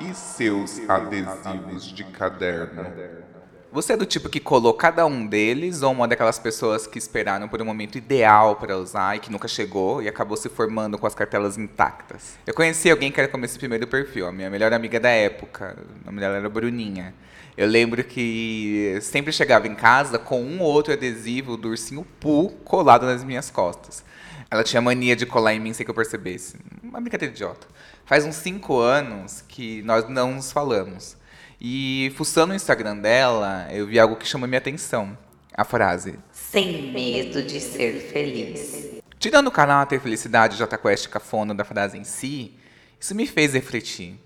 E seus adesivos de caderno? Você é do tipo que colou cada um deles ou uma daquelas pessoas que esperaram por um momento ideal para usar e que nunca chegou e acabou se formando com as cartelas intactas? Eu conheci alguém que era como esse primeiro perfil, a minha melhor amiga da época. O nome dela era Bruninha. Eu lembro que sempre chegava em casa com um ou outro adesivo do ursinho Poo colado nas minhas costas. Ela tinha mania de colar em mim sem que eu percebesse. Uma brincadeira idiota. Faz uns cinco anos que nós não nos falamos. E fuçando o Instagram dela, eu vi algo que chamou minha atenção. A frase: Sem medo de ser feliz. Tirando o canal Ter Felicidade J Quest Cafono da frase em si, isso me fez refletir.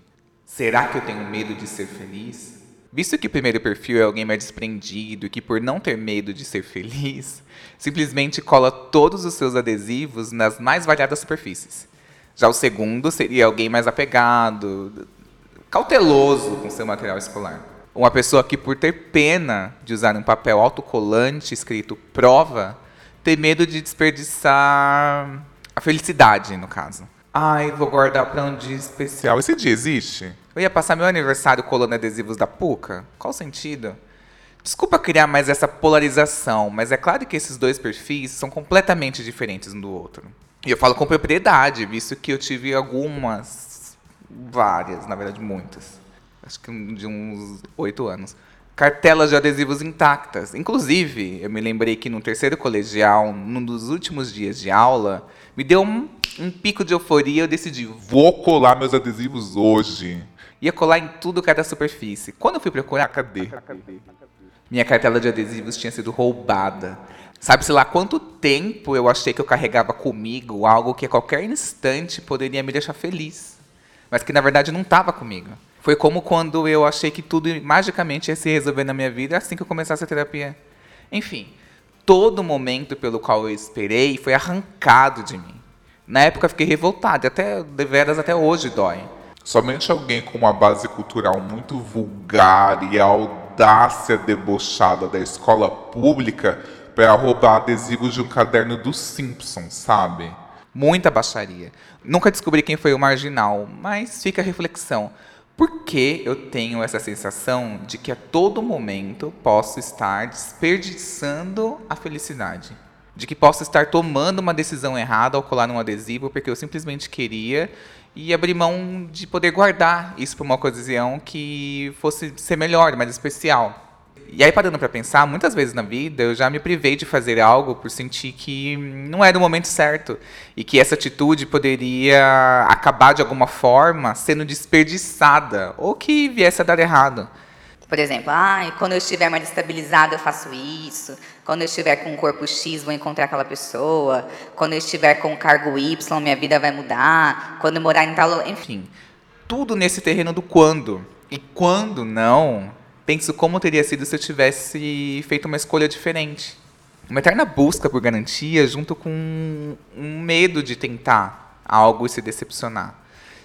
Será que eu tenho medo de ser feliz? Visto que o primeiro perfil é alguém mais desprendido que, por não ter medo de ser feliz, simplesmente cola todos os seus adesivos nas mais variadas superfícies. Já o segundo seria alguém mais apegado, cauteloso com seu material escolar. Uma pessoa que, por ter pena de usar um papel autocolante escrito prova, tem medo de desperdiçar a felicidade, no caso. Ai, vou guardar para um dia especial. Esse dia existe? Eu ia passar meu aniversário colando adesivos da PUCA? Qual o sentido? Desculpa criar mais essa polarização, mas é claro que esses dois perfis são completamente diferentes um do outro. E eu falo com propriedade, visto que eu tive algumas, várias, na verdade muitas, acho que de uns oito anos, cartelas de adesivos intactas. Inclusive, eu me lembrei que no terceiro colegial, num dos últimos dias de aula, me deu um, um pico de euforia. Eu decidi, Vou colar meus adesivos hoje. Ia colar em tudo que era superfície. Quando eu fui procurar, Cadê? minha cartela de adesivos tinha sido roubada. Sabe-se lá quanto tempo eu achei que eu carregava comigo algo que a qualquer instante poderia me deixar feliz, mas que na verdade não estava comigo. Foi como quando eu achei que tudo magicamente ia se resolver na minha vida assim que eu começasse a terapia. Enfim, todo momento pelo qual eu esperei foi arrancado de mim. Na época fiquei revoltado, até deveras até hoje dói. Somente alguém com uma base cultural muito vulgar e a audácia debochada da escola pública para roubar adesivos de um caderno dos Simpsons, sabe? Muita baixaria. Nunca descobri quem foi o marginal, mas fica a reflexão. Por que eu tenho essa sensação de que a todo momento posso estar desperdiçando a felicidade? De que posso estar tomando uma decisão errada ao colar um adesivo porque eu simplesmente queria e abrir mão de poder guardar isso para uma ocasião que fosse ser melhor, mais especial. E aí, parando para pensar, muitas vezes na vida eu já me privei de fazer algo por sentir que não era o momento certo e que essa atitude poderia acabar de alguma forma sendo desperdiçada ou que viesse a dar errado. Por exemplo, ah, quando eu estiver mais estabilizado eu faço isso. Quando eu estiver com um corpo X vou encontrar aquela pessoa. Quando eu estiver com um cargo Y minha vida vai mudar. Quando eu morar em tal. Enfim, tudo nesse terreno do quando. E quando não, penso como teria sido se eu tivesse feito uma escolha diferente. Uma eterna busca por garantia junto com um medo de tentar algo e se decepcionar.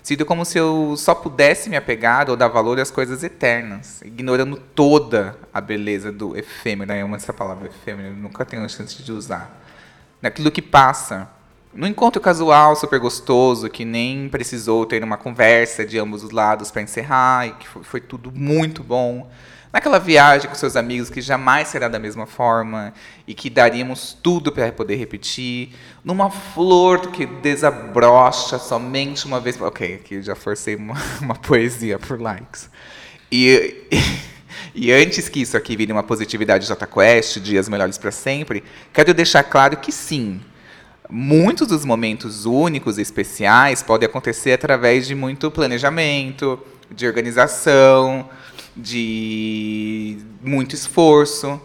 Sido como se eu só pudesse me apegar ou dar valor às coisas eternas, ignorando toda a beleza do efêmero. Eu amo essa palavra efêmero, eu nunca tenho a chance de usar. Naquilo que passa. No encontro casual, super gostoso, que nem precisou ter uma conversa de ambos os lados para encerrar, e que foi, foi tudo muito bom. Naquela viagem com seus amigos que jamais será da mesma forma e que daríamos tudo para poder repetir. Numa flor que desabrocha somente uma vez. Ok, aqui já forcei uma, uma poesia por likes. E, e antes que isso aqui vire uma positividade J Quest, dias melhores para sempre, quero deixar claro que sim, muitos dos momentos únicos e especiais podem acontecer através de muito planejamento, de organização, de muito esforço.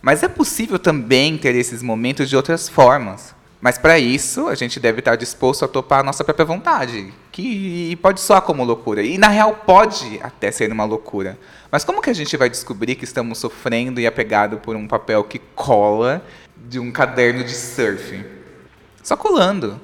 Mas é possível também ter esses momentos de outras formas. Mas para isso, a gente deve estar disposto a topar a nossa própria vontade, que pode soar como loucura. E na real pode até ser uma loucura. Mas como que a gente vai descobrir que estamos sofrendo e apegado por um papel que cola de um caderno de surf? Só colando.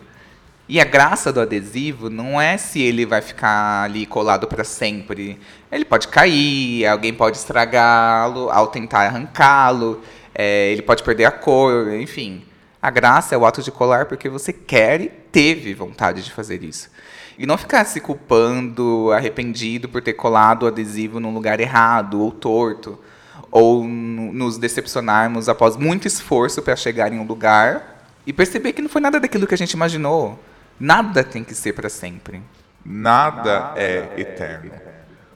E a graça do adesivo não é se ele vai ficar ali colado para sempre. Ele pode cair, alguém pode estragá-lo ao tentar arrancá-lo, é, ele pode perder a cor, enfim. A graça é o ato de colar porque você quer e teve vontade de fazer isso. E não ficar se culpando, arrependido por ter colado o adesivo num lugar errado ou torto, ou nos decepcionarmos após muito esforço para chegar em um lugar e perceber que não foi nada daquilo que a gente imaginou. Nada tem que ser para sempre. Nada é eterno.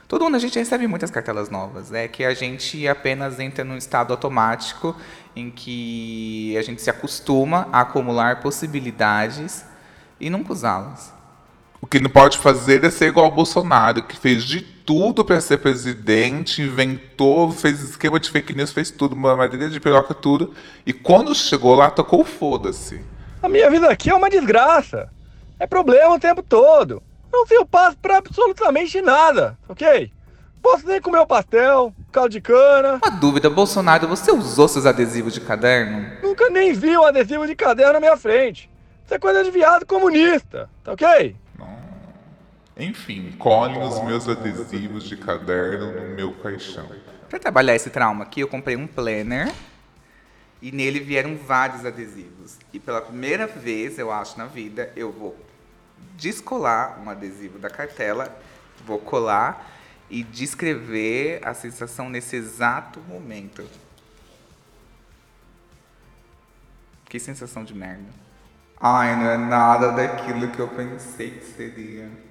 Todo ano a gente recebe muitas cartelas novas, é que a gente apenas entra num estado automático em que a gente se acostuma a acumular possibilidades e nunca usá-las. O que não pode fazer é ser igual ao Bolsonaro, que fez de tudo para ser presidente, inventou, fez esquema de fake news, fez tudo, uma madeira de piroca, tudo. E quando chegou lá, tocou foda-se. A minha vida aqui é uma desgraça. É problema o tempo todo. Não tenho paz para absolutamente nada, ok? Posso nem comer o pastel, caldo de cana. Uma dúvida, Bolsonaro, você usou seus adesivos de caderno? Nunca nem vi um adesivo de caderno na minha frente. Isso é coisa de viado comunista, tá ok? Enfim, colhem os meus adesivos de caderno no meu caixão. Para trabalhar esse trauma aqui, eu comprei um planner e nele vieram vários adesivos. E pela primeira vez, eu acho, na vida, eu vou descolar um adesivo da cartela, vou colar e descrever a sensação nesse exato momento. Que sensação de merda. Ai, não é nada daquilo que eu pensei que seria.